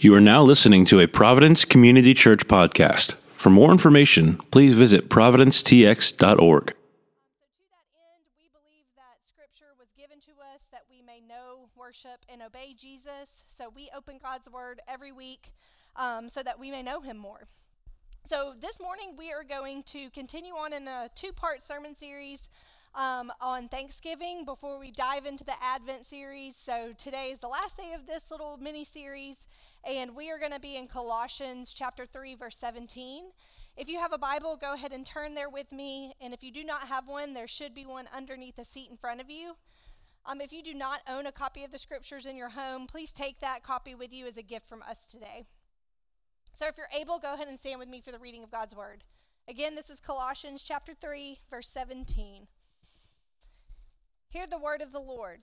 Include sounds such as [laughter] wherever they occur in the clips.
You are now listening to a Providence Community Church podcast. For more information, please visit providencetx.org. So, to that end, we believe that Scripture was given to us that we may know, worship, and obey Jesus. So, we open God's Word every week um, so that we may know Him more. So, this morning we are going to continue on in a two part sermon series um, on Thanksgiving before we dive into the Advent series. So, today is the last day of this little mini series, and we are going to be in Colossians chapter 3, verse 17. If you have a Bible, go ahead and turn there with me. And if you do not have one, there should be one underneath the seat in front of you. Um, if you do not own a copy of the scriptures in your home, please take that copy with you as a gift from us today. So if you're able, go ahead and stand with me for the reading of God's word. Again, this is Colossians chapter 3, verse 17. Hear the word of the Lord.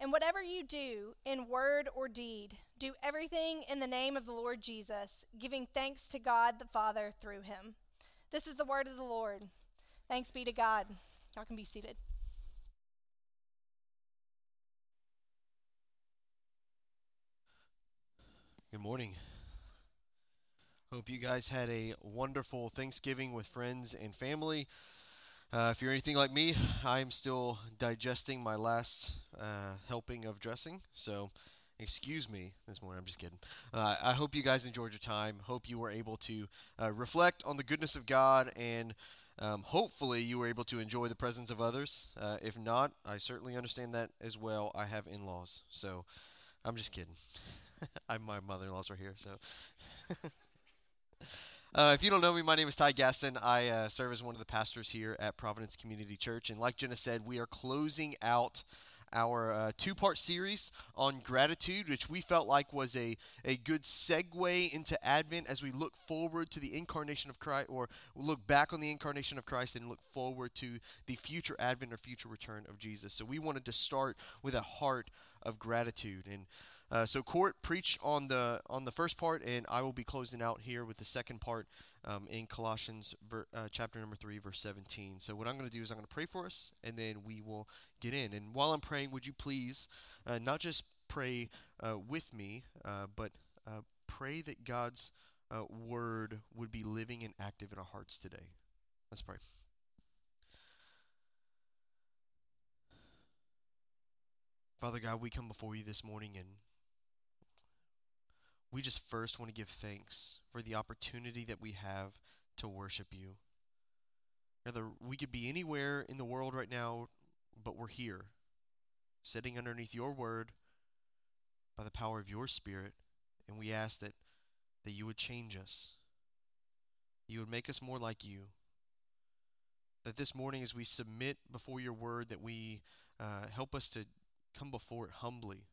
And whatever you do in word or deed, do everything in the name of the Lord Jesus, giving thanks to God the Father through him. This is the word of the Lord. Thanks be to God. Y'all can be seated. Good morning. Hope you guys had a wonderful Thanksgiving with friends and family. Uh, if you're anything like me, I'm still digesting my last uh, helping of dressing, so excuse me this morning. I'm just kidding. Uh, I hope you guys enjoyed your time. Hope you were able to uh, reflect on the goodness of God and um, hopefully you were able to enjoy the presence of others. Uh, if not, I certainly understand that as well. I have in laws, so I'm just kidding. [laughs] I'm my mother in laws are here, so. [laughs] Uh, if you don't know me, my name is Ty Gaston. I uh, serve as one of the pastors here at Providence Community Church. And like Jenna said, we are closing out our uh, two part series on gratitude, which we felt like was a, a good segue into Advent as we look forward to the incarnation of Christ, or look back on the incarnation of Christ and look forward to the future Advent or future return of Jesus. So we wanted to start with a heart of gratitude. And uh, so Court preach on the on the first part, and I will be closing out here with the second part um, in Colossians ver, uh, chapter number three, verse 17. So what I'm going to do is I'm going to pray for us, and then we will get in. And while I'm praying, would you please uh, not just pray uh, with me, uh, but uh, pray that God's word would be living and active in our hearts today. Let's pray. Father God, we come before you this morning and we just first want to give thanks for the opportunity that we have to worship you. Rather, we could be anywhere in the world right now, but we're here, sitting underneath your word by the power of your spirit, and we ask that, that you would change us. You would make us more like you. That this morning, as we submit before your word, that we uh, help us to come before it humbly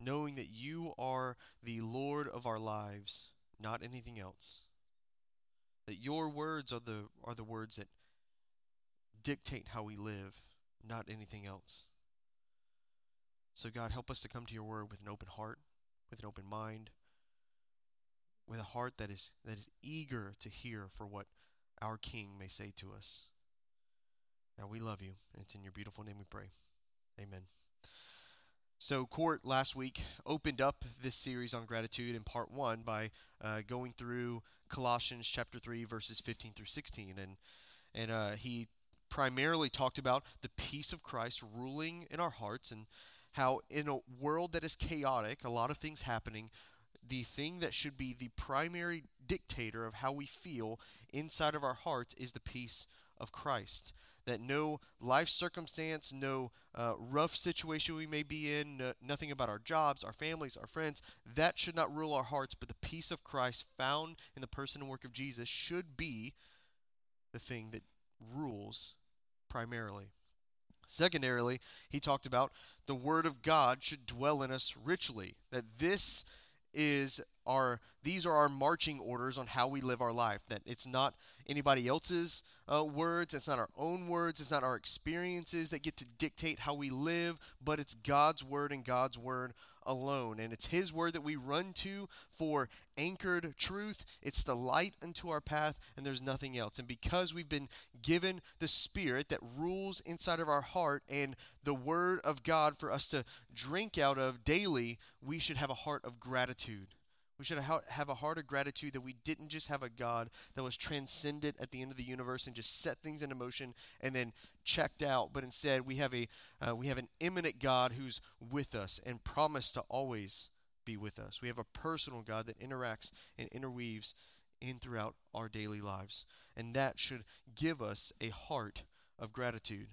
knowing that you are the Lord of our lives, not anything else. That your words are the are the words that dictate how we live, not anything else. So God, help us to come to your word with an open heart, with an open mind, with a heart that is that is eager to hear for what our King may say to us. Now we love you, and it's in your beautiful name we pray. Amen. So, Court last week opened up this series on gratitude in part one by uh, going through Colossians chapter 3, verses 15 through 16. And, and uh, he primarily talked about the peace of Christ ruling in our hearts and how, in a world that is chaotic, a lot of things happening, the thing that should be the primary dictator of how we feel inside of our hearts is the peace of Christ that no life circumstance, no uh, rough situation we may be in, no, nothing about our jobs, our families, our friends, that should not rule our hearts, but the peace of Christ found in the person and work of Jesus should be the thing that rules primarily. Secondarily, he talked about the Word of God should dwell in us richly, that this is these are our marching orders on how we live our life. That it's not anybody else's uh, words, it's not our own words, it's not our experiences that get to dictate how we live, but it's God's word and God's word alone. And it's His word that we run to for anchored truth. It's the light unto our path, and there's nothing else. And because we've been given the Spirit that rules inside of our heart and the Word of God for us to drink out of daily, we should have a heart of gratitude. We should have a heart of gratitude that we didn't just have a God that was transcendent at the end of the universe and just set things into motion and then checked out, but instead we have a uh, we have an immanent God who's with us and promised to always be with us. We have a personal God that interacts and interweaves in throughout our daily lives, and that should give us a heart of gratitude.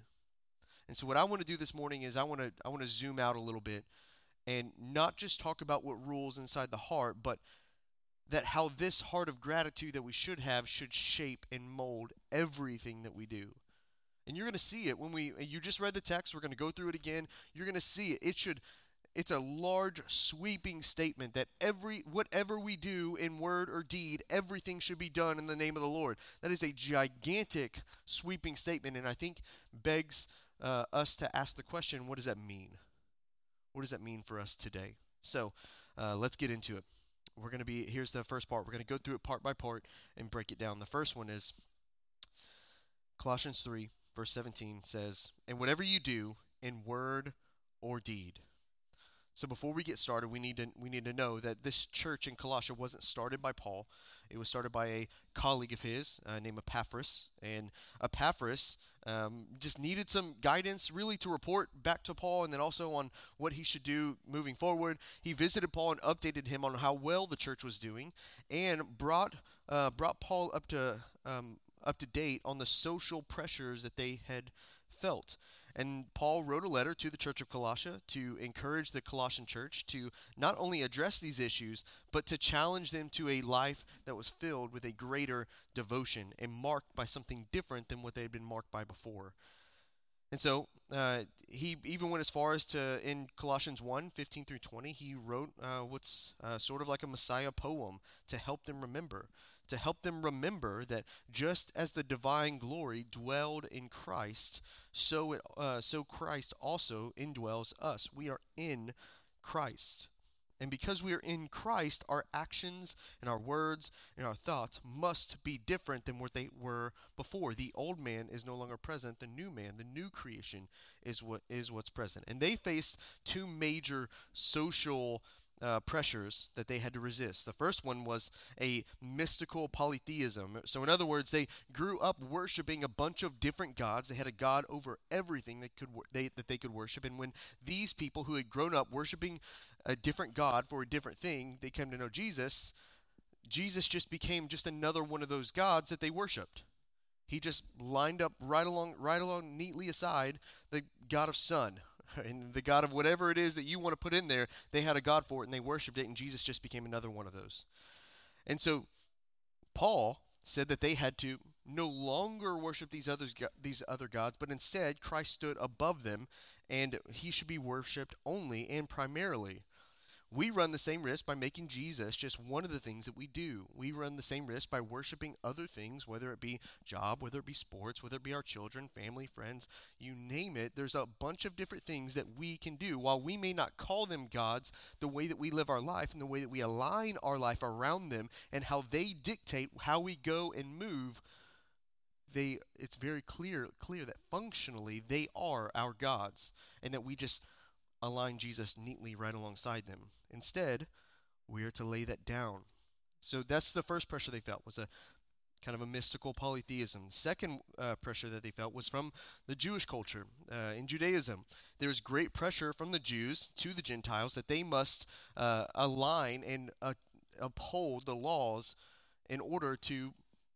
And so, what I want to do this morning is I want to I want to zoom out a little bit and not just talk about what rules inside the heart, but that how this heart of gratitude that we should have should shape and mold everything that we do. And you're going to see it when we you just read the text, we're going to go through it again. You're going to see it. It should it's a large sweeping statement that every whatever we do in word or deed, everything should be done in the name of the Lord. That is a gigantic sweeping statement and I think begs uh, us to ask the question, what does that mean? What does that mean for us today? So uh, let's get into it. We're going to be, here's the first part. We're going to go through it part by part and break it down. The first one is Colossians 3, verse 17 says, And whatever you do in word or deed, so before we get started, we need to we need to know that this church in Colossia wasn't started by Paul. It was started by a colleague of his uh, named Epaphras, and Epaphras um, just needed some guidance, really, to report back to Paul, and then also on what he should do moving forward. He visited Paul and updated him on how well the church was doing, and brought uh, brought Paul up to um, up to date on the social pressures that they had felt. And Paul wrote a letter to the church of Colossia to encourage the Colossian church to not only address these issues, but to challenge them to a life that was filled with a greater devotion and marked by something different than what they had been marked by before. And so uh, he even went as far as to, in Colossians 1 15 through 20, he wrote uh, what's uh, sort of like a Messiah poem to help them remember to help them remember that just as the divine glory dwelled in Christ, so it, uh, so Christ also indwells us. We are in Christ. And because we are in Christ, our actions and our words and our thoughts must be different than what they were before. The old man is no longer present. The new man, the new creation, is what is what's present. And they faced two major social uh, pressures that they had to resist. The first one was a mystical polytheism. So, in other words, they grew up worshiping a bunch of different gods. They had a god over everything that could they, that they could worship. And when these people who had grown up worshiping a different god for a different thing, they came to know Jesus. Jesus just became just another one of those gods that they worshipped. He just lined up right along, right along neatly aside the God of sun, [laughs] and the God of whatever it is that you want to put in there, they had a God for it and they worshiped it, and Jesus just became another one of those. And so Paul said that they had to no longer worship these others these other gods, but instead Christ stood above them and he should be worshiped only and primarily. We run the same risk by making Jesus just one of the things that we do. We run the same risk by worshiping other things, whether it be job, whether it be sports, whether it be our children, family, friends, you name it. There's a bunch of different things that we can do. While we may not call them gods, the way that we live our life and the way that we align our life around them and how they dictate how we go and move, they it's very clear clear that functionally they are our gods and that we just align Jesus neatly right alongside them. Instead, we are to lay that down. So that's the first pressure they felt was a kind of a mystical polytheism. The second uh, pressure that they felt was from the Jewish culture. Uh, in Judaism, there's great pressure from the Jews to the Gentiles that they must uh, align and uh, uphold the laws in order to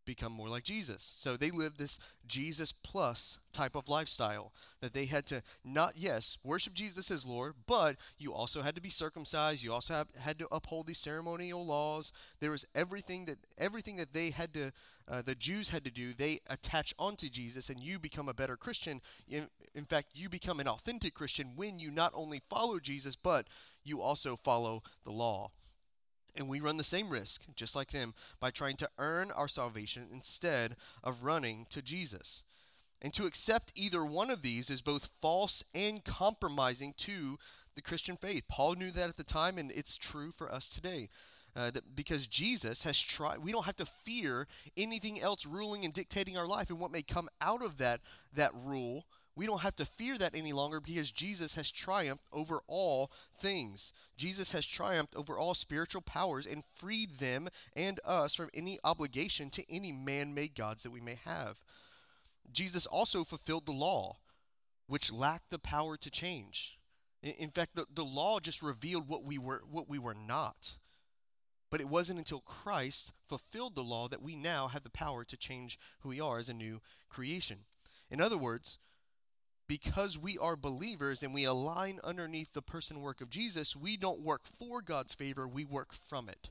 become more like Jesus. So they lived this Jesus plus type of lifestyle that they had to not, yes, worship Jesus as Lord, but you also had to be circumcised. You also have, had to uphold these ceremonial laws. There was everything that everything that they had to, uh, the Jews had to do. They attach onto Jesus, and you become a better Christian. In, in fact, you become an authentic Christian when you not only follow Jesus, but you also follow the law. And we run the same risk, just like them, by trying to earn our salvation instead of running to Jesus. And to accept either one of these is both false and compromising to the Christian faith. Paul knew that at the time, and it's true for us today. Uh, that because Jesus has tried, we don't have to fear anything else ruling and dictating our life and what may come out of that that rule. We don't have to fear that any longer because Jesus has triumphed over all things. Jesus has triumphed over all spiritual powers and freed them and us from any obligation to any man made gods that we may have. Jesus also fulfilled the law, which lacked the power to change. In fact, the, the law just revealed what we were what we were not. But it wasn't until Christ fulfilled the law that we now have the power to change who we are as a new creation. In other words, because we are believers and we align underneath the person work of Jesus, we don't work for God's favor, we work from it.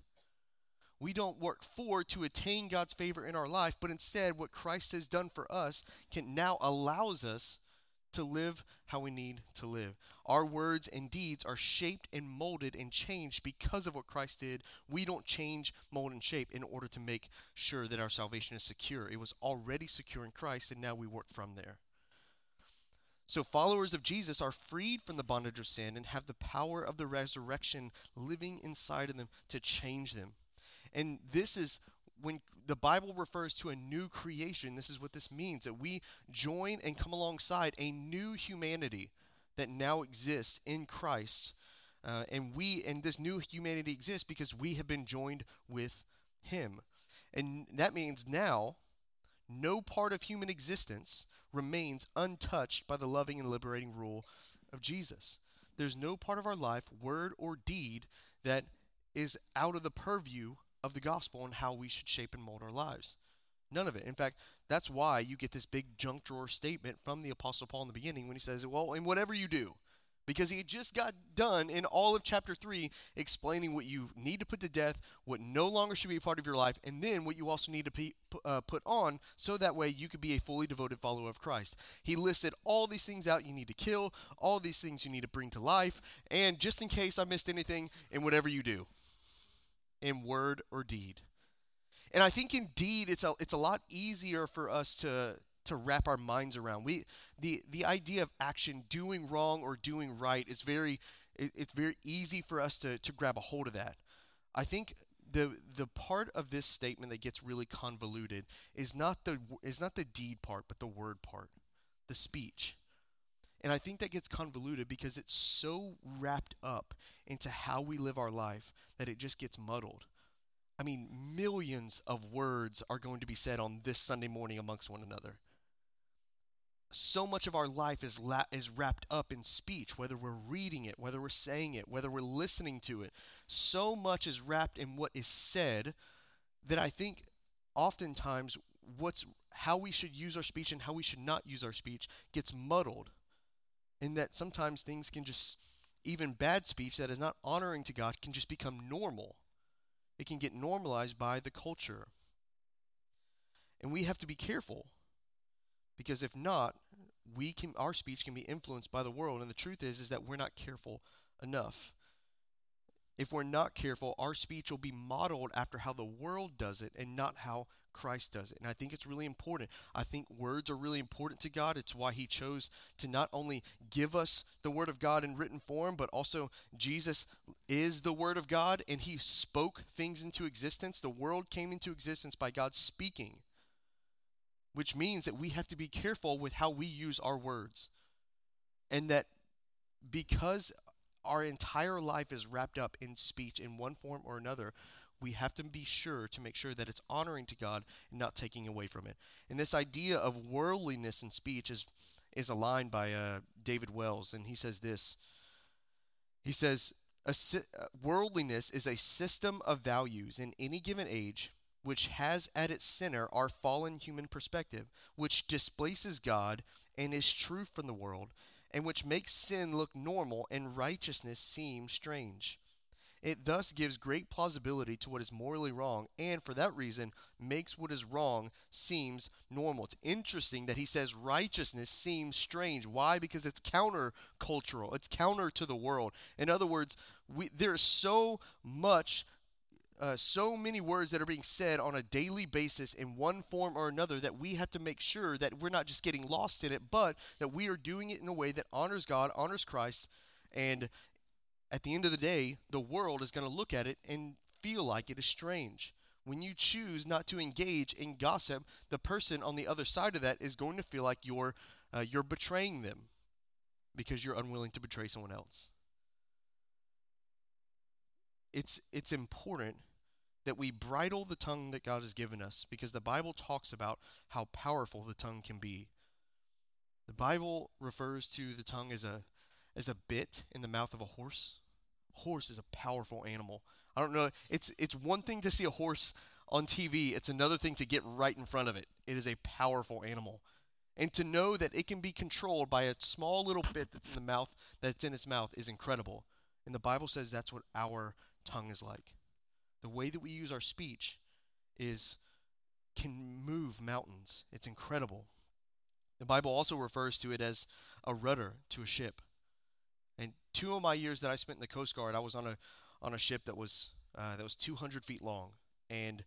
We don't work for to attain God's favor in our life, but instead what Christ has done for us can now allows us to live how we need to live. Our words and deeds are shaped and molded and changed because of what Christ did. We don't change, mold, and shape in order to make sure that our salvation is secure. It was already secure in Christ, and now we work from there. So, followers of Jesus are freed from the bondage of sin and have the power of the resurrection living inside of them to change them. And this is when the Bible refers to a new creation, this is what this means that we join and come alongside a new humanity that now exists in Christ. Uh, and we and this new humanity exists because we have been joined with him. And that means now no part of human existence remains untouched by the loving and liberating rule of Jesus. There's no part of our life, word or deed, that is out of the purview of the gospel and how we should shape and mold our lives. None of it. In fact, that's why you get this big junk drawer statement from the Apostle Paul in the beginning when he says, Well, in whatever you do, because he just got done in all of chapter 3 explaining what you need to put to death, what no longer should be a part of your life, and then what you also need to uh, put on so that way you could be a fully devoted follower of Christ. He listed all these things out you need to kill, all these things you need to bring to life, and just in case I missed anything, in whatever you do, in word or deed. And I think indeed it's a it's a lot easier for us to to wrap our minds around. We the the idea of action, doing wrong or doing right, is very it, it's very easy for us to to grab a hold of that. I think the the part of this statement that gets really convoluted is not the is not the deed part, but the word part, the speech. And I think that gets convoluted because it's so wrapped up into how we live our life that it just gets muddled. I mean, millions of words are going to be said on this Sunday morning amongst one another. So much of our life is, la- is wrapped up in speech, whether we're reading it, whether we're saying it, whether we're listening to it. So much is wrapped in what is said that I think oftentimes what's how we should use our speech and how we should not use our speech gets muddled. In that sometimes things can just even bad speech that is not honoring to God can just become normal it can get normalized by the culture. And we have to be careful because if not, we can our speech can be influenced by the world and the truth is is that we're not careful enough. If we're not careful, our speech will be modeled after how the world does it and not how Christ does it. And I think it's really important. I think words are really important to God. It's why He chose to not only give us the Word of God in written form, but also Jesus is the Word of God and He spoke things into existence. The world came into existence by God speaking, which means that we have to be careful with how we use our words. And that because our entire life is wrapped up in speech in one form or another, we have to be sure to make sure that it's honoring to God and not taking away from it. And this idea of worldliness in speech is is aligned by uh, David Wells, and he says this. He says, si- worldliness is a system of values in any given age which has at its center our fallen human perspective, which displaces God and is true from the world, and which makes sin look normal and righteousness seem strange. It thus gives great plausibility to what is morally wrong, and for that reason makes what is wrong seems normal. It's interesting that he says righteousness seems strange. Why? Because it's countercultural. It's counter to the world. In other words, we, there's so much uh, so many words that are being said on a daily basis in one form or another that we have to make sure that we're not just getting lost in it, but that we are doing it in a way that honors God, honors Christ, and at the end of the day, the world is going to look at it and feel like it is strange. When you choose not to engage in gossip, the person on the other side of that is going to feel like you're uh, you're betraying them because you're unwilling to betray someone else. It's it's important that we bridle the tongue that God has given us because the Bible talks about how powerful the tongue can be. The Bible refers to the tongue as a as a bit in the mouth of a horse. Horse is a powerful animal. I don't know. It's it's one thing to see a horse on TV. It's another thing to get right in front of it. It is a powerful animal. And to know that it can be controlled by a small little bit that's in the mouth that's in its mouth is incredible. And the Bible says that's what our tongue is like. The way that we use our speech is can move mountains. It's incredible. The Bible also refers to it as a rudder to a ship. And two of my years that I spent in the Coast Guard, I was on a on a ship that was uh, that was 200 feet long. And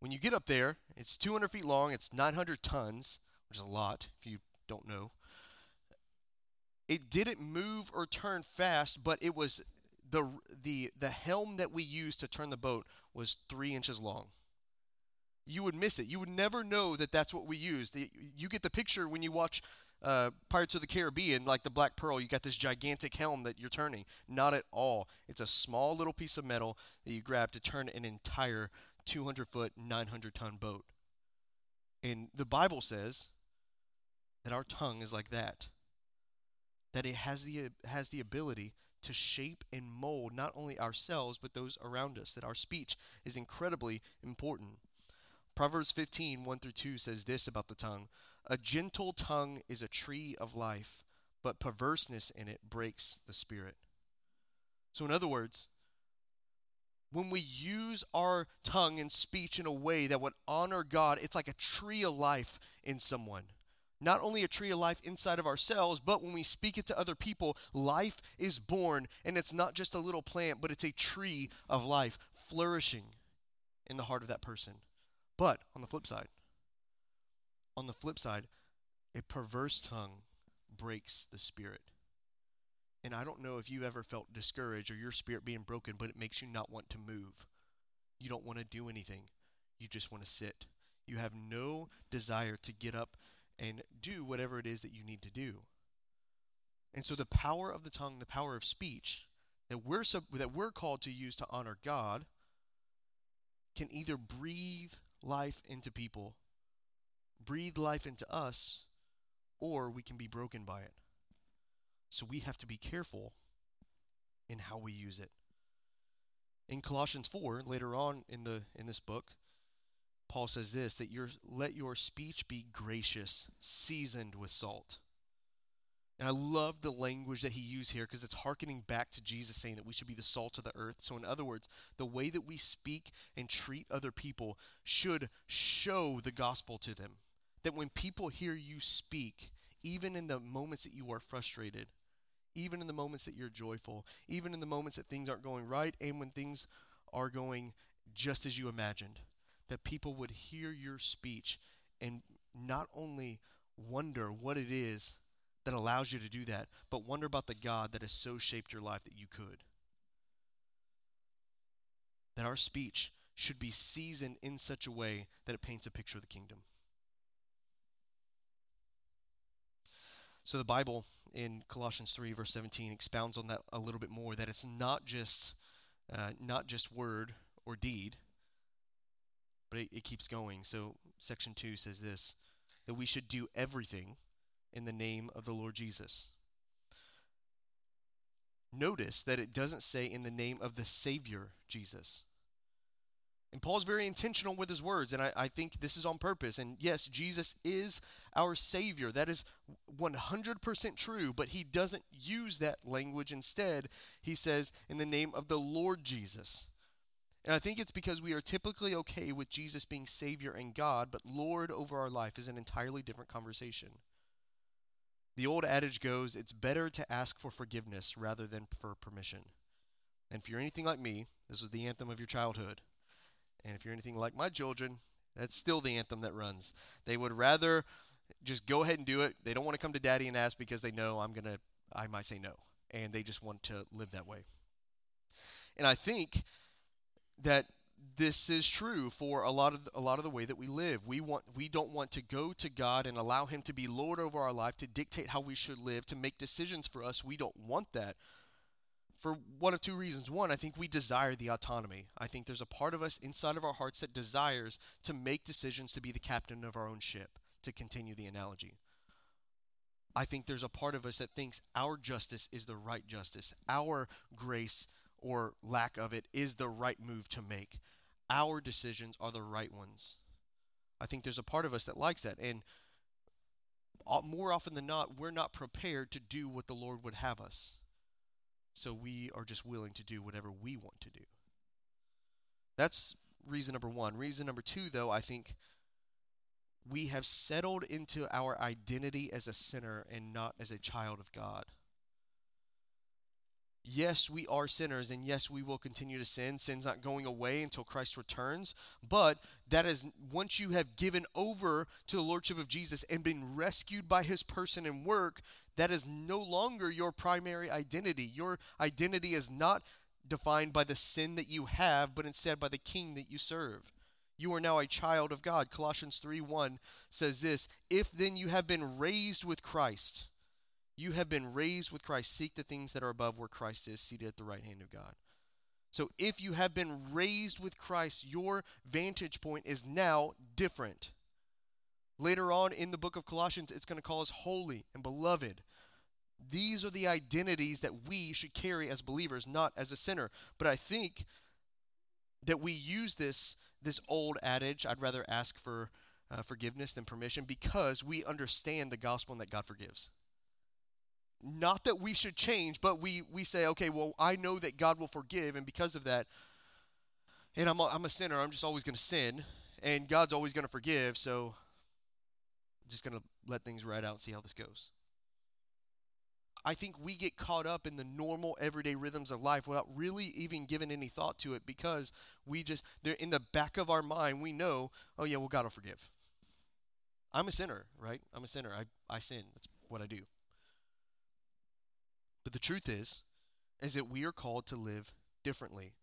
when you get up there, it's 200 feet long. It's 900 tons, which is a lot if you don't know. It didn't move or turn fast, but it was the the the helm that we used to turn the boat was three inches long. You would miss it. You would never know that that's what we used. You get the picture when you watch uh, Pirates of the Caribbean, like the Black Pearl. You got this gigantic helm that you're turning. Not at all. It's a small little piece of metal that you grab to turn an entire 200 foot, 900 ton boat. And the Bible says that our tongue is like that. That it has the has the ability to shape and mold not only ourselves, but those around us, that our speech is incredibly important. Proverbs 15, 1 through 2 says this about the tongue A gentle tongue is a tree of life, but perverseness in it breaks the spirit. So, in other words, when we use our tongue and speech in a way that would honor God, it's like a tree of life in someone not only a tree of life inside of ourselves, but when we speak it to other people, life is born. And it's not just a little plant, but it's a tree of life flourishing in the heart of that person. But on the flip side, on the flip side, a perverse tongue breaks the spirit. And I don't know if you've ever felt discouraged or your spirit being broken, but it makes you not want to move. You don't want to do anything. You just want to sit. You have no desire to get up and do whatever it is that you need to do. And so the power of the tongue, the power of speech that we're that we're called to use to honor God can either breathe life into people, breathe life into us, or we can be broken by it. So we have to be careful in how we use it. In Colossians 4, later on in the in this book, Paul says this that your let your speech be gracious, seasoned with salt. And I love the language that he used here because it's harkening back to Jesus saying that we should be the salt of the earth. So, in other words, the way that we speak and treat other people should show the gospel to them. That when people hear you speak, even in the moments that you are frustrated, even in the moments that you're joyful, even in the moments that things aren't going right, and when things are going just as you imagined, that people would hear your speech and not only wonder what it is that allows you to do that, but wonder about the God that has so shaped your life that you could. That our speech should be seasoned in such a way that it paints a picture of the kingdom. So the Bible in Colossians 3 verse 17 expounds on that a little bit more that it's not just uh, not just word or deed, but it, it keeps going. So, section 2 says this that we should do everything in the name of the Lord Jesus. Notice that it doesn't say in the name of the Savior Jesus. And Paul's very intentional with his words, and I, I, think this is on purpose. And yes, Jesus is our Savior. That is 100% true, but he doesn't use that language. Instead, he says, in the name of the Lord Jesus. And I think it's because we are typically okay with Jesus being Savior and God, but Lord over our life is an entirely different conversation. The old adage goes it's better to ask for forgiveness rather than for permission. And if you're anything like me, this was the anthem of your childhood. And if you're anything like my children, that's still the anthem that runs. They would rather just go ahead and do it. They don't want to come to daddy and ask because they know I'm going to I might say no. And they just want to live that way. And I think that this is true for a lot of a lot of the way that we live. We want we don't want to go to God and allow him to be lord over our life to dictate how we should live, to make decisions for us. We don't want that. For one of two reasons. One, I think we desire the autonomy. I think there's a part of us inside of our hearts that desires to make decisions to be the captain of our own ship, to continue the analogy. I think there's a part of us that thinks our justice is the right justice. Our grace or lack of it is the right move to make. Our decisions are the right ones. I think there's a part of us that likes that. And more often than not, we're not prepared to do what the Lord would have us. So we are just willing to do whatever we want to do. That's reason number one. Reason number two, though, I think we have settled into our identity as a sinner and not as a child of God yes, we are sinners, and yes, we will continue to sin. Sin's not going away until Christ returns. But that is once you have given over to the Lordship of Jesus and been rescued by his person and work, that is no longer your primary identity. Your identity is not defined by the sin that you have, but instead by the king that you serve. You are now a child of God. Colossians 3 1 says this If then you have been raised with Christ, you have been raised with Christ. Seek the things that are above where Christ is, seated at the right hand of God. So if you have been raised with Christ, your vantage point is now different. Later on in the book of Colossians, it's going to call us holy and beloved. These are the identities that we should carry as believers, not as a sinner. But I think that we use this this old adage, I'd rather ask for uh, forgiveness than permission, because we understand the gospel and that God forgives. Not that we should change, but we, we say, okay, well, I know that God will forgive, and because of that, and I'm a, I'm a sinner, I'm just always going to sin, and God's always going to forgive, so I'm just going to let things ride out and see how this goes. I think we get caught up in the normal everyday rhythms of life without really even giving any thought to it because we just, they're in the back of our mind, we know, oh yeah, well, God will forgive. I'm a sinner, right? I'm a sinner. I, I sin. That's what I do. But the truth is, is that we are called to live differently.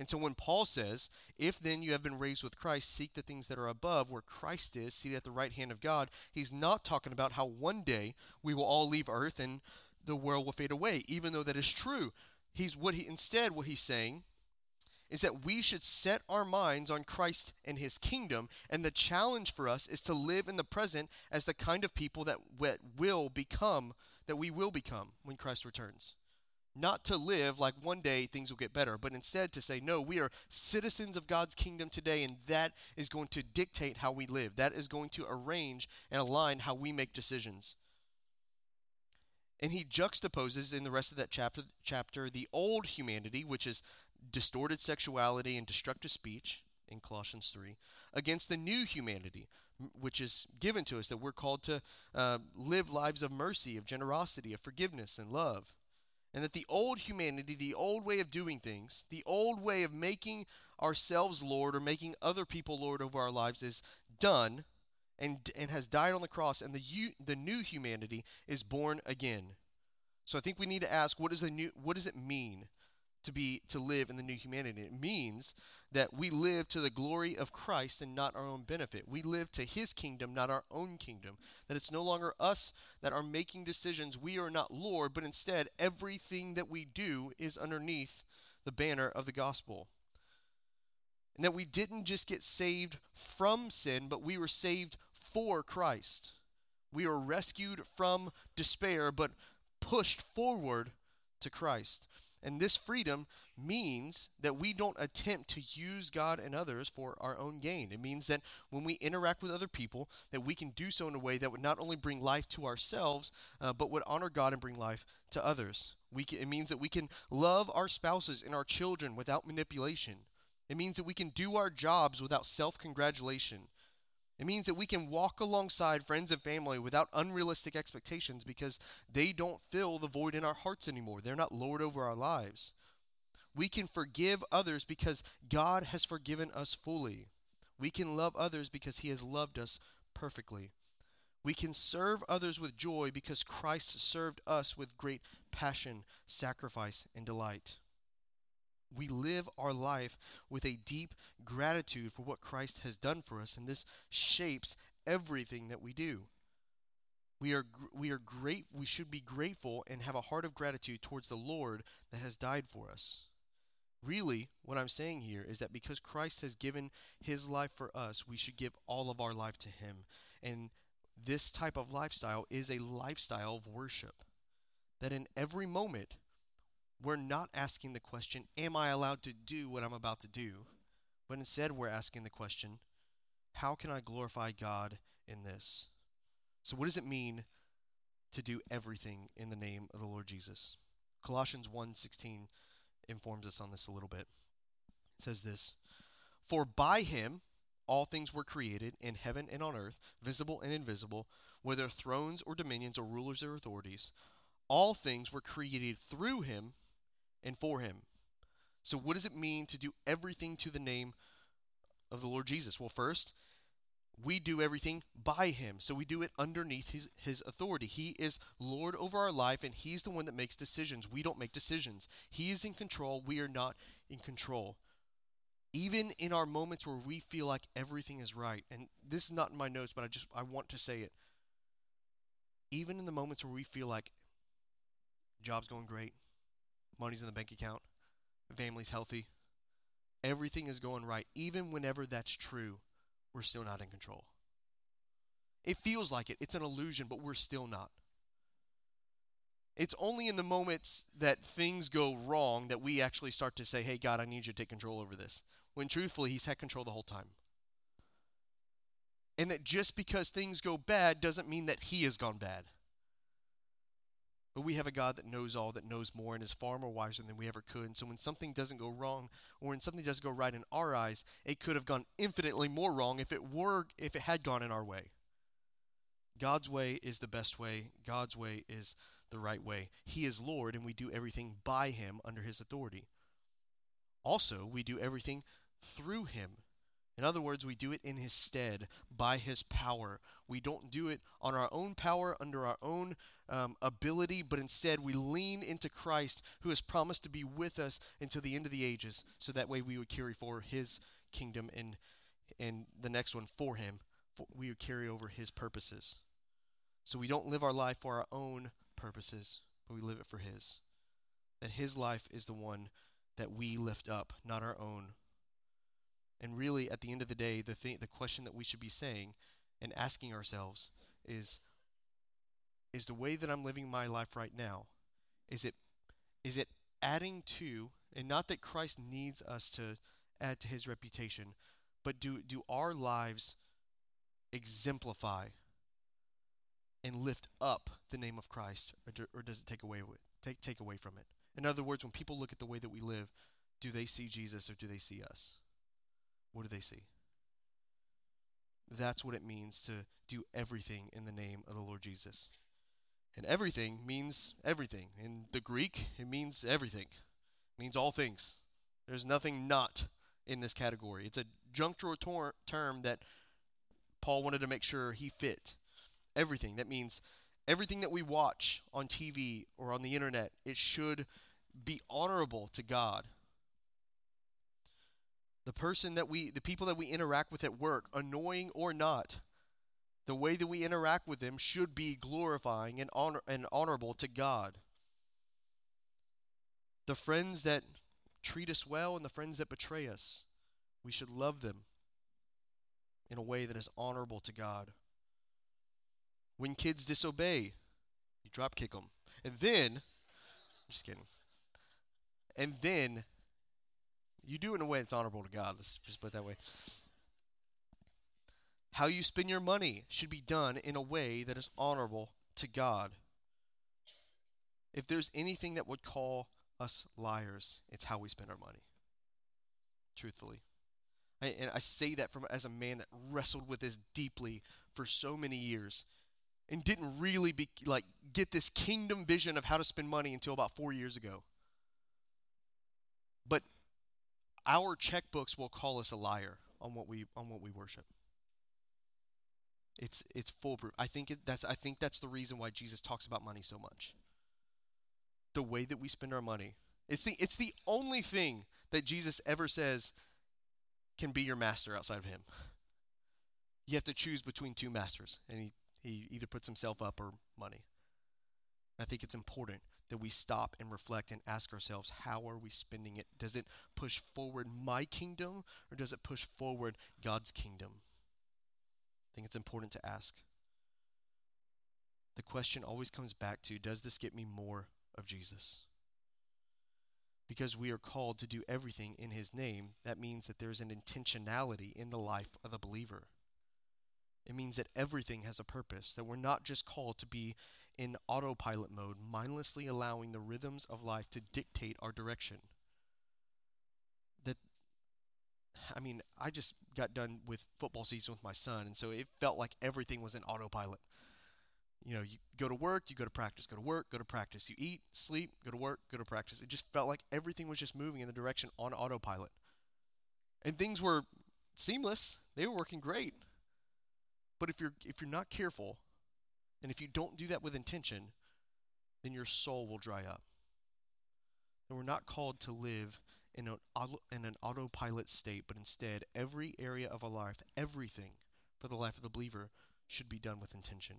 And so when Paul says, if then you have been raised with Christ, seek the things that are above, where Christ is, seated at the right hand of God, he's not talking about how one day we will all leave earth and the world will fade away, even though that is true. He's what he instead what he's saying is that we should set our minds on Christ and his kingdom, and the challenge for us is to live in the present as the kind of people that will become that we will become when Christ returns. Not to live like one day things will get better, but instead to say, no, we are citizens of God's kingdom today, and that is going to dictate how we live. That is going to arrange and align how we make decisions. And he juxtaposes in the rest of that chapter, chapter the old humanity, which is distorted sexuality and destructive speech in Colossians 3, against the new humanity, which is given to us, that we're called to uh, live lives of mercy, of generosity, of forgiveness, and love. And that the old humanity, the old way of doing things, the old way of making ourselves Lord or making other people Lord over our lives is done and, and has died on the cross, and the, the new humanity is born again. So I think we need to ask what, is the new, what does it mean to be to live in the new humanity. It means that we live to the glory of Christ and not our own benefit. We live to his kingdom, not our own kingdom. That it's no longer us that are making decisions. We are not Lord, but instead everything that we do is underneath the banner of the gospel. And that we didn't just get saved from sin, but we were saved for Christ. We were rescued from despair, but pushed forward to Christ. And this freedom means that we don't attempt to use God and others for our own gain. It means that when we interact with other people, that we can do so in a way that would not only bring life to ourselves, uh, but would honor God and bring life to others. We can, it means that we can love our spouses and our children without manipulation. It means that we can do our jobs without self congratulation. It means that we can walk alongside friends and family without unrealistic expectations because they don't fill the void in our hearts anymore. They're not Lord over our lives. We can forgive others because God has forgiven us fully. We can love others because he has loved us perfectly. We can serve others with joy because Christ served us with great passion, sacrifice, and delight. We live our life with a deep gratitude for what Christ has done for us, and this shapes everything that we do. We are, we are great, we should be grateful and have a heart of gratitude towards the Lord that has died for us. Really, what I'm saying here is that because Christ has given his life for us, we should give all of our life to him. And this type of lifestyle is a lifestyle of worship. That in every moment, we're not asking the question, Am I allowed to do what I'm about to do? But instead, we're asking the question, How can I glorify God in this? So, what does it mean to do everything in the name of the Lord Jesus? Colossians 1:16 informs us on this a little bit. It says this, "For by him all things were created in heaven and on earth, visible and invisible, whether thrones or dominions or rulers or authorities. All things were created through him and for him." So what does it mean to do everything to the name of the Lord Jesus? Well, first, we do everything by him. So we do it underneath his, his authority. He is Lord over our life, and he's the one that makes decisions. We don't make decisions. He is in control. We are not in control. Even in our moments where we feel like everything is right, and this is not in my notes, but I just I want to say it. Even in the moments where we feel like job's going great, money's in the bank account, family's healthy, everything is going right, even whenever that's true, we're still not in control. It feels like it. It's an illusion, but we're still not. It's only in the moments that things go wrong that we actually start to say, hey, God, I need you to take control over this. When truthfully, He's had control the whole time. And that just because things go bad doesn't mean that He has gone bad. But we have a God that knows all, that knows more, and is far more wiser than we ever could. And so when something doesn't go wrong, or when something does go right in our eyes, it could have gone infinitely more wrong if it were if it had gone in our way. God's way is the best way. God's way is the right way. He is Lord, and we do everything by Him under His authority. Also, we do everything through Him. In other words, we do it in His stead, by His power. We don't do it on our own power, under our own um, ability, but instead we lean into Christ, who has promised to be with us until the end of the ages, so that way we would carry forward His kingdom and and the next one for Him. For we would carry over His purposes. So we don't live our life for our own purposes, but we live it for His. That His life is the one that we lift up, not our own. And really, at the end of the day, the thing, the question that we should be saying and asking ourselves is is the way that I'm living my life right now is it is it adding to and not that Christ needs us to add to his reputation but do do our lives exemplify and lift up the name of Christ or, or does it take away take take away from it? In other words when people look at the way that we live do they see Jesus or do they see us what do they see that's what it means to do everything in the name of the Lord Jesus and everything means everything. In the Greek, it means everything. It means all things. There's nothing not in this category. It's a junctural tor- term that Paul wanted to make sure he fit. Everything. That means everything that we watch on TV or on the internet, it should be honorable to God. The person that we, the people that we interact with at work, annoying or not, the way that we interact with them should be glorifying and, honor, and honorable to God. The friends that treat us well and the friends that betray us, we should love them in a way that is honorable to God. When kids disobey, you drop kick them. And then, just kidding. And then, you do it in a way that's honorable to God. Let's just put it that way. How you spend your money should be done in a way that is honorable to God. If there's anything that would call us liars, it's how we spend our money. Truthfully. I, and I say that from as a man that wrestled with this deeply for so many years and didn't really be like get this kingdom vision of how to spend money until about 4 years ago. Our checkbooks will call us a liar on what we on what we worship. It's it's foolproof. I think it, that's I think that's the reason why Jesus talks about money so much. The way that we spend our money. It's the it's the only thing that Jesus ever says can be your master outside of him. You have to choose between two masters, and he, he either puts himself up or money. I think it's important that we stop and reflect and ask ourselves how are we spending it? Does it push forward my kingdom or does it push forward God's kingdom? I think it's important to ask. The question always comes back to does this get me more of Jesus? Because we are called to do everything in His name, that means that there's an intentionality in the life of the believer. It means that everything has a purpose, that we're not just called to be in autopilot mode, mindlessly allowing the rhythms of life to dictate our direction. That, I mean, I just got done with football season with my son, and so it felt like everything was in autopilot. You know, you go to work, you go to practice, go to work, go to practice. You eat, sleep, go to work, go to practice. It just felt like everything was just moving in the direction on autopilot. And things were seamless, they were working great. But if you're if you're not careful, and if you don't do that with intention, then your soul will dry up. And we're not called to live in an, in an autopilot state, but instead, every area of our life, everything for the life of the believer, should be done with intention.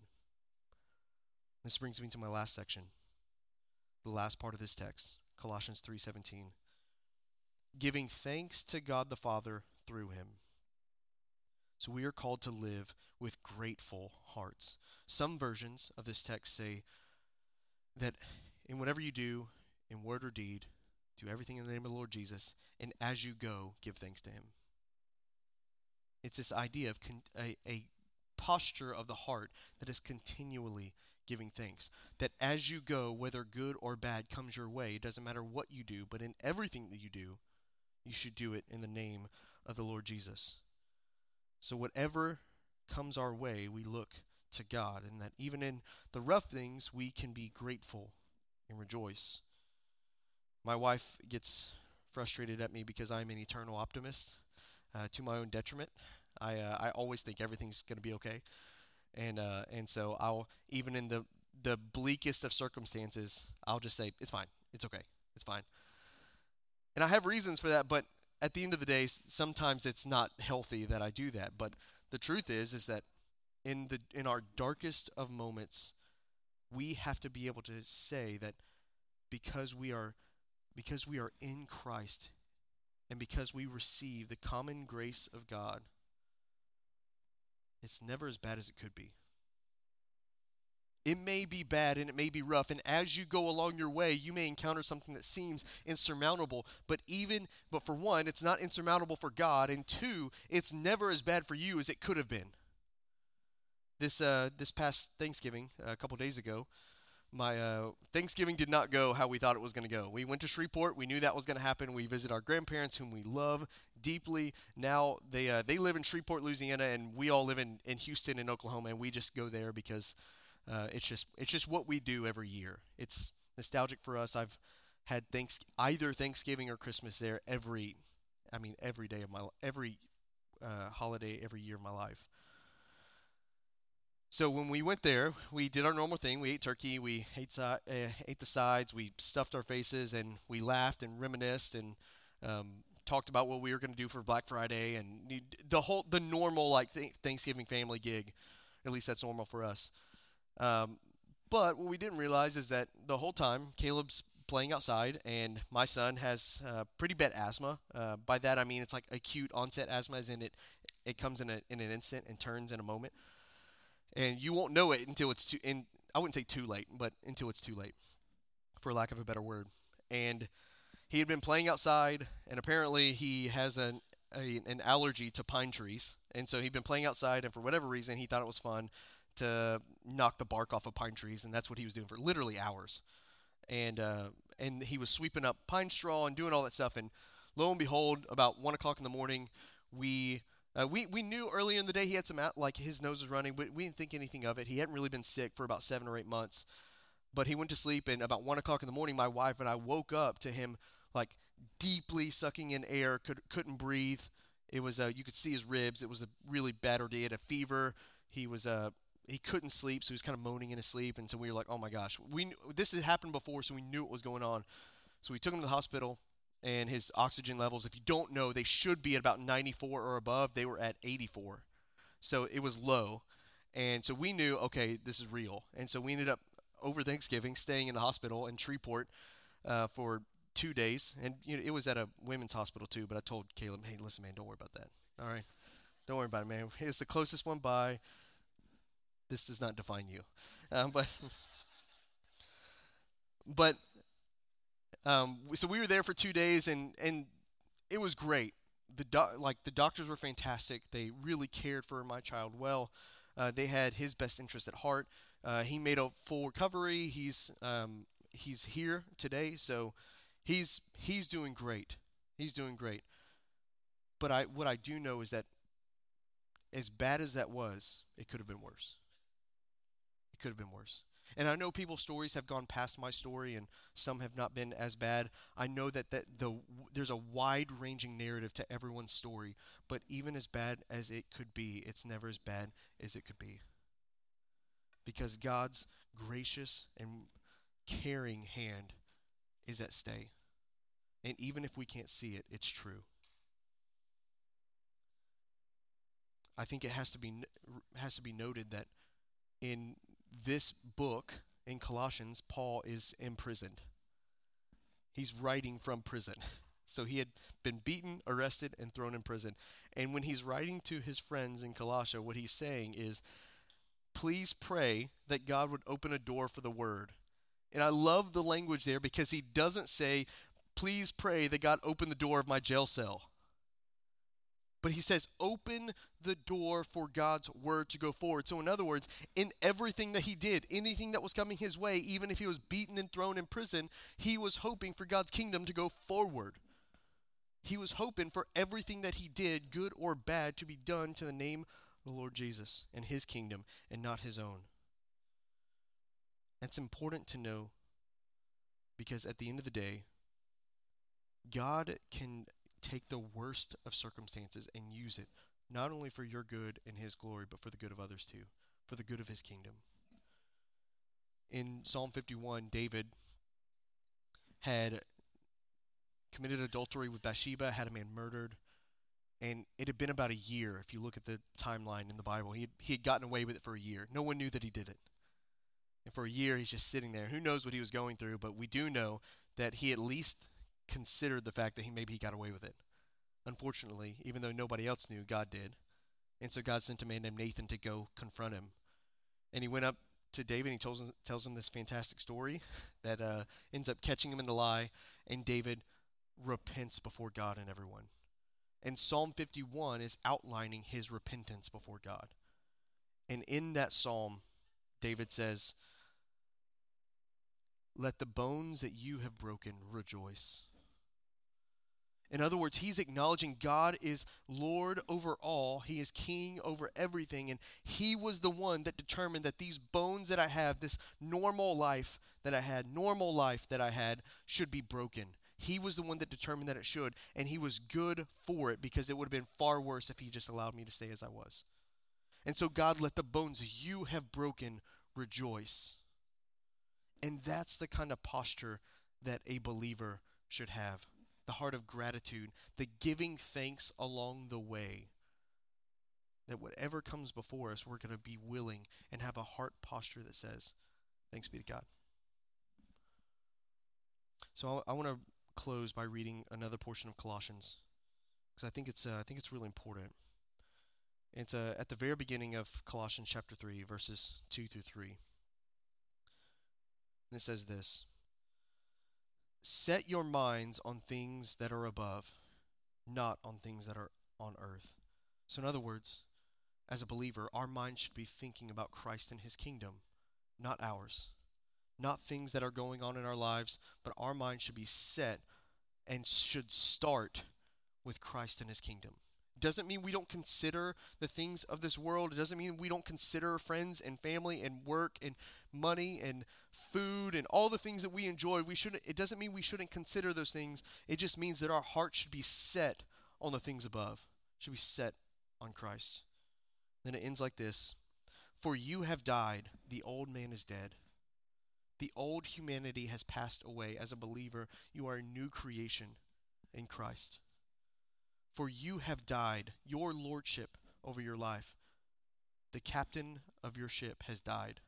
This brings me to my last section, the last part of this text, Colossians 3:17. Giving thanks to God the Father through him. So we are called to live with grateful hearts. Some versions of this text say that in whatever you do, in word or deed, do everything in the name of the Lord Jesus, and as you go, give thanks to Him. It's this idea of con- a, a posture of the heart that is continually giving thanks. That as you go, whether good or bad comes your way, it doesn't matter what you do, but in everything that you do, you should do it in the name of the Lord Jesus. So, whatever comes our way, we look to God, and that even in the rough things, we can be grateful and rejoice. My wife gets frustrated at me because I'm an eternal optimist uh, to my own detriment. I, uh, I always think everything's going to be okay. And, uh, and so I'll, even in the, the bleakest of circumstances, I'll just say, it's fine. It's okay. It's fine. And I have reasons for that, but at the end of the day, sometimes it's not healthy that I do that. But the truth is, is that in the in our darkest of moments, we have to be able to say that because we are because we are in Christ and because we receive the common grace of God, it's never as bad as it could be. It may be bad and it may be rough, and as you go along your way, you may encounter something that seems insurmountable. But even, but for one, it's not insurmountable for God, and two, it's never as bad for you as it could have been. This uh, this past Thanksgiving, a couple days ago, my uh, Thanksgiving did not go how we thought it was going to go. We went to Shreveport. We knew that was going to happen. We visited our grandparents, whom we love deeply. Now they uh, they live in Shreveport, Louisiana, and we all live in, in Houston and Oklahoma, and we just go there because uh, it's just it's just what we do every year. It's nostalgic for us. I've had thanks either Thanksgiving or Christmas there every, I mean every day of my every uh, holiday every year of my life. So when we went there, we did our normal thing. We ate turkey, we ate, uh, ate the sides, we stuffed our faces, and we laughed and reminisced and um, talked about what we were going to do for Black Friday and the whole the normal like Thanksgiving family gig. At least that's normal for us. Um, but what we didn't realize is that the whole time Caleb's playing outside, and my son has uh, pretty bad asthma. Uh, by that I mean it's like acute onset asthma, as in it it comes in a, in an instant and turns in a moment, and you won't know it until it's too. In I wouldn't say too late, but until it's too late, for lack of a better word. And he had been playing outside, and apparently he has an a, an allergy to pine trees, and so he'd been playing outside, and for whatever reason he thought it was fun to knock the bark off of pine trees, and that's what he was doing for literally hours. And uh, and he was sweeping up pine straw and doing all that stuff. And lo and behold, about one o'clock in the morning, we uh, we we knew earlier in the day he had some out, like his nose was running, but we didn't think anything of it. He hadn't really been sick for about seven or eight months. But he went to sleep, and about one o'clock in the morning, my wife and I woke up to him like deeply sucking in air, could, couldn't breathe. It was uh, you could see his ribs. It was a really ordeal. He had a fever. He was uh, he couldn't sleep, so he was kind of moaning in his sleep. And so we were like, oh my gosh, we this had happened before, so we knew what was going on. So we took him to the hospital, and his oxygen levels, if you don't know, they should be at about 94 or above. They were at 84, so it was low. And so we knew, okay, this is real. And so we ended up over Thanksgiving staying in the hospital in Shreveport uh, for two days, and you know, it was at a women's hospital too. But I told Caleb, "Hey, listen, man, don't worry about that. All right, don't worry about it, man. It's the closest one by. This does not define you, um, but but um, so we were there for two days, and and it was great. The do- like the doctors were fantastic. They really cared for my child well. Uh, they had his best interest at heart. Uh, he made a full recovery. He's um, he's here today, so he's he's doing great. He's doing great. But I what I do know is that as bad as that was, it could have been worse. Could have been worse. And I know people's stories have gone past my story, and some have not been as bad. I know that, that the, there's a wide ranging narrative to everyone's story, but even as bad as it could be, it's never as bad as it could be. Because God's gracious and caring hand is at stay. And even if we can't see it, it's true. I think it has to be has to be noted that in this book in Colossians, Paul is imprisoned. He's writing from prison. [laughs] So he had been beaten, arrested, and thrown in prison. And when he's writing to his friends in Colossia, what he's saying is, please pray that God would open a door for the word. And I love the language there because he doesn't say, please pray that God open the door of my jail cell. But he says, open the door for God's word to go forward. So, in other words, in everything that he did, anything that was coming his way, even if he was beaten and thrown in prison, he was hoping for God's kingdom to go forward. He was hoping for everything that he did, good or bad, to be done to the name of the Lord Jesus and his kingdom and not his own. That's important to know because at the end of the day, God can take the worst of circumstances and use it not only for your good and his glory, but for the good of others too, for the good of his kingdom. In Psalm 51, David had committed adultery with Bathsheba, had a man murdered, and it had been about a year. If you look at the timeline in the Bible, he had, he had gotten away with it for a year. No one knew that he did it. And for a year, he's just sitting there. Who knows what he was going through, but we do know that he at least considered the fact that he maybe he got away with it. Unfortunately, even though nobody else knew, God did. And so God sent a man named Nathan to go confront him. And he went up to David and he tells him, tells him this fantastic story [laughs] that uh, ends up catching him in the lie. And David repents before God and everyone. And Psalm 51 is outlining his repentance before God. And in that psalm, David says, Let the bones that you have broken rejoice. In other words, he's acknowledging God is Lord over all. He is king over everything. And he was the one that determined that these bones that I have, this normal life that I had, normal life that I had, should be broken. He was the one that determined that it should. And he was good for it because it would have been far worse if he just allowed me to stay as I was. And so, God, let the bones you have broken rejoice. And that's the kind of posture that a believer should have the heart of gratitude, the giving thanks along the way. That whatever comes before us, we're going to be willing and have a heart posture that says, Thanks be to God. So I, want to close by reading another portion of Colossians because I think it's uh, I think it's really important. It's uh, at the very beginning of Colossians chapter 3, verses 2 through 3. And it says this Set your minds on things that are above, not on things that are on earth. So, in other words, as a believer, our mind should be thinking about Christ and his kingdom, not ours. Not things that are going on in our lives, but our mind should be set and should start with Christ and his kingdom. Doesn't mean we don't consider the things of this world. It doesn't mean we don't consider friends and family and work and money and food and all the things that we enjoy. We shouldn't it doesn't mean we shouldn't consider those things. It just means that our heart should be set on the things above. Should be set on Christ. Then it ends like this. For you have died, the old man is dead. The old humanity has passed away. As a believer, you are a new creation in Christ. For you have died, your lordship over your life. The captain of your ship has died.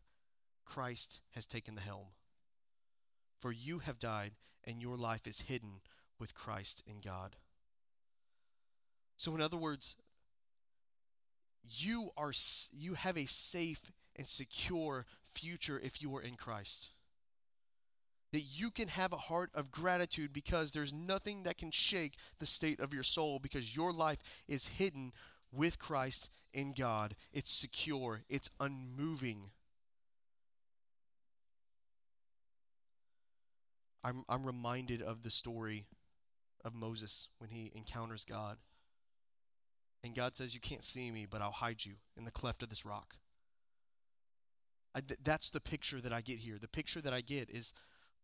Christ has taken the helm. For you have died, and your life is hidden with Christ in God. So, in other words, you are you have a safe and secure future if you are in Christ that you can have a heart of gratitude because there's nothing that can shake the state of your soul because your life is hidden with Christ in God. It's secure, it's unmoving. I'm, I'm reminded of the story of Moses when he encounters God. And God says, You can't see me, but I'll hide you in the cleft of this rock. I, th- that's the picture that I get here. The picture that I get is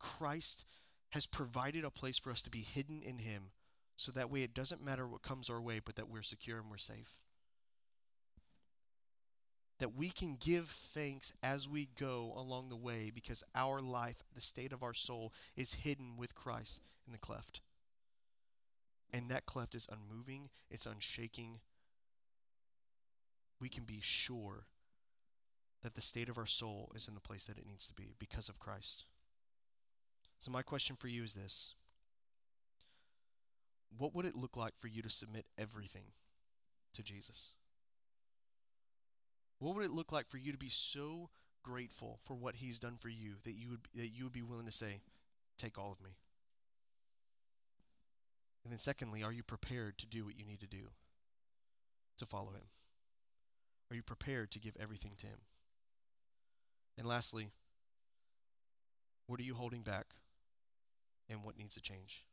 Christ has provided a place for us to be hidden in Him so that way it doesn't matter what comes our way, but that we're secure and we're safe. That we can give thanks as we go along the way because our life, the state of our soul, is hidden with Christ in the cleft. And that cleft is unmoving, it's unshaking. We can be sure that the state of our soul is in the place that it needs to be because of Christ. So, my question for you is this What would it look like for you to submit everything to Jesus? What would it look like for you to be so grateful for what he's done for you that you would that you would be willing to say, "Take all of me"? And then secondly, are you prepared to do what you need to do to follow him? Are you prepared to give everything to him? And lastly, what are you holding back and what needs to change?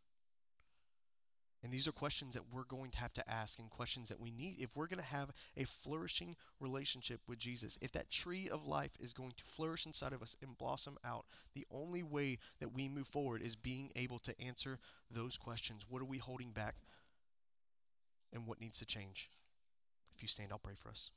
And these are questions that we're going to have to ask and questions that we need if we're going to have a flourishing relationship with Jesus. If that tree of life is going to flourish inside of us and blossom out, the only way that we move forward is being able to answer those questions. What are we holding back? And what needs to change? If you stand, I'll pray for us.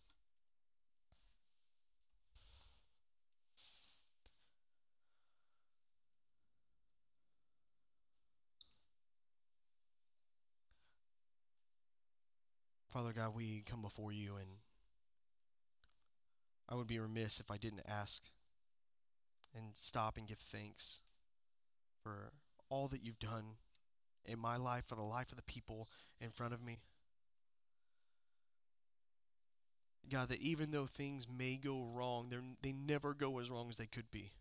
Father God, we come before you, and I would be remiss if I didn't ask and stop and give thanks for all that you've done in my life, for the life of the people in front of me. God, that even though things may go wrong, they never go as wrong as they could be.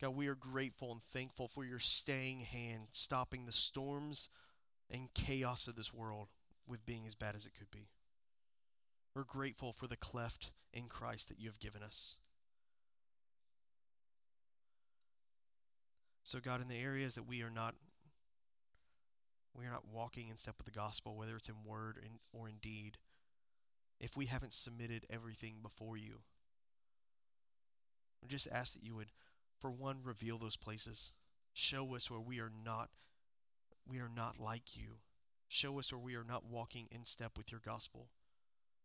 God, we are grateful and thankful for your staying hand, stopping the storms and chaos of this world with being as bad as it could be. We're grateful for the cleft in Christ that you have given us. So God, in the areas that we are not we are not walking in step with the gospel, whether it's in word or in deed, if we haven't submitted everything before you, I just ask that you would, for one, reveal those places. Show us where we are not we are not like you. Show us where we are not walking in step with your gospel.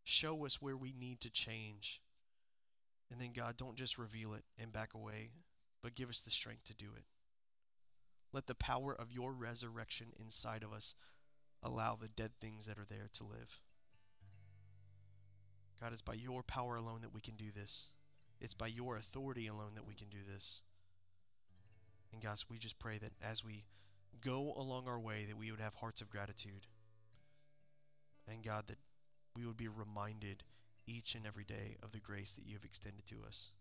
Show us where we need to change. And then, God, don't just reveal it and back away, but give us the strength to do it. Let the power of your resurrection inside of us allow the dead things that are there to live. God, it's by your power alone that we can do this. It's by your authority alone that we can do this. And, guys, we just pray that as we go along our way, that we would have hearts of gratitude. And God, that we would be reminded each and every day of the grace that you have extended to us.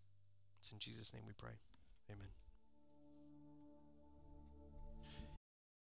It's in Jesus' name we pray. Amen.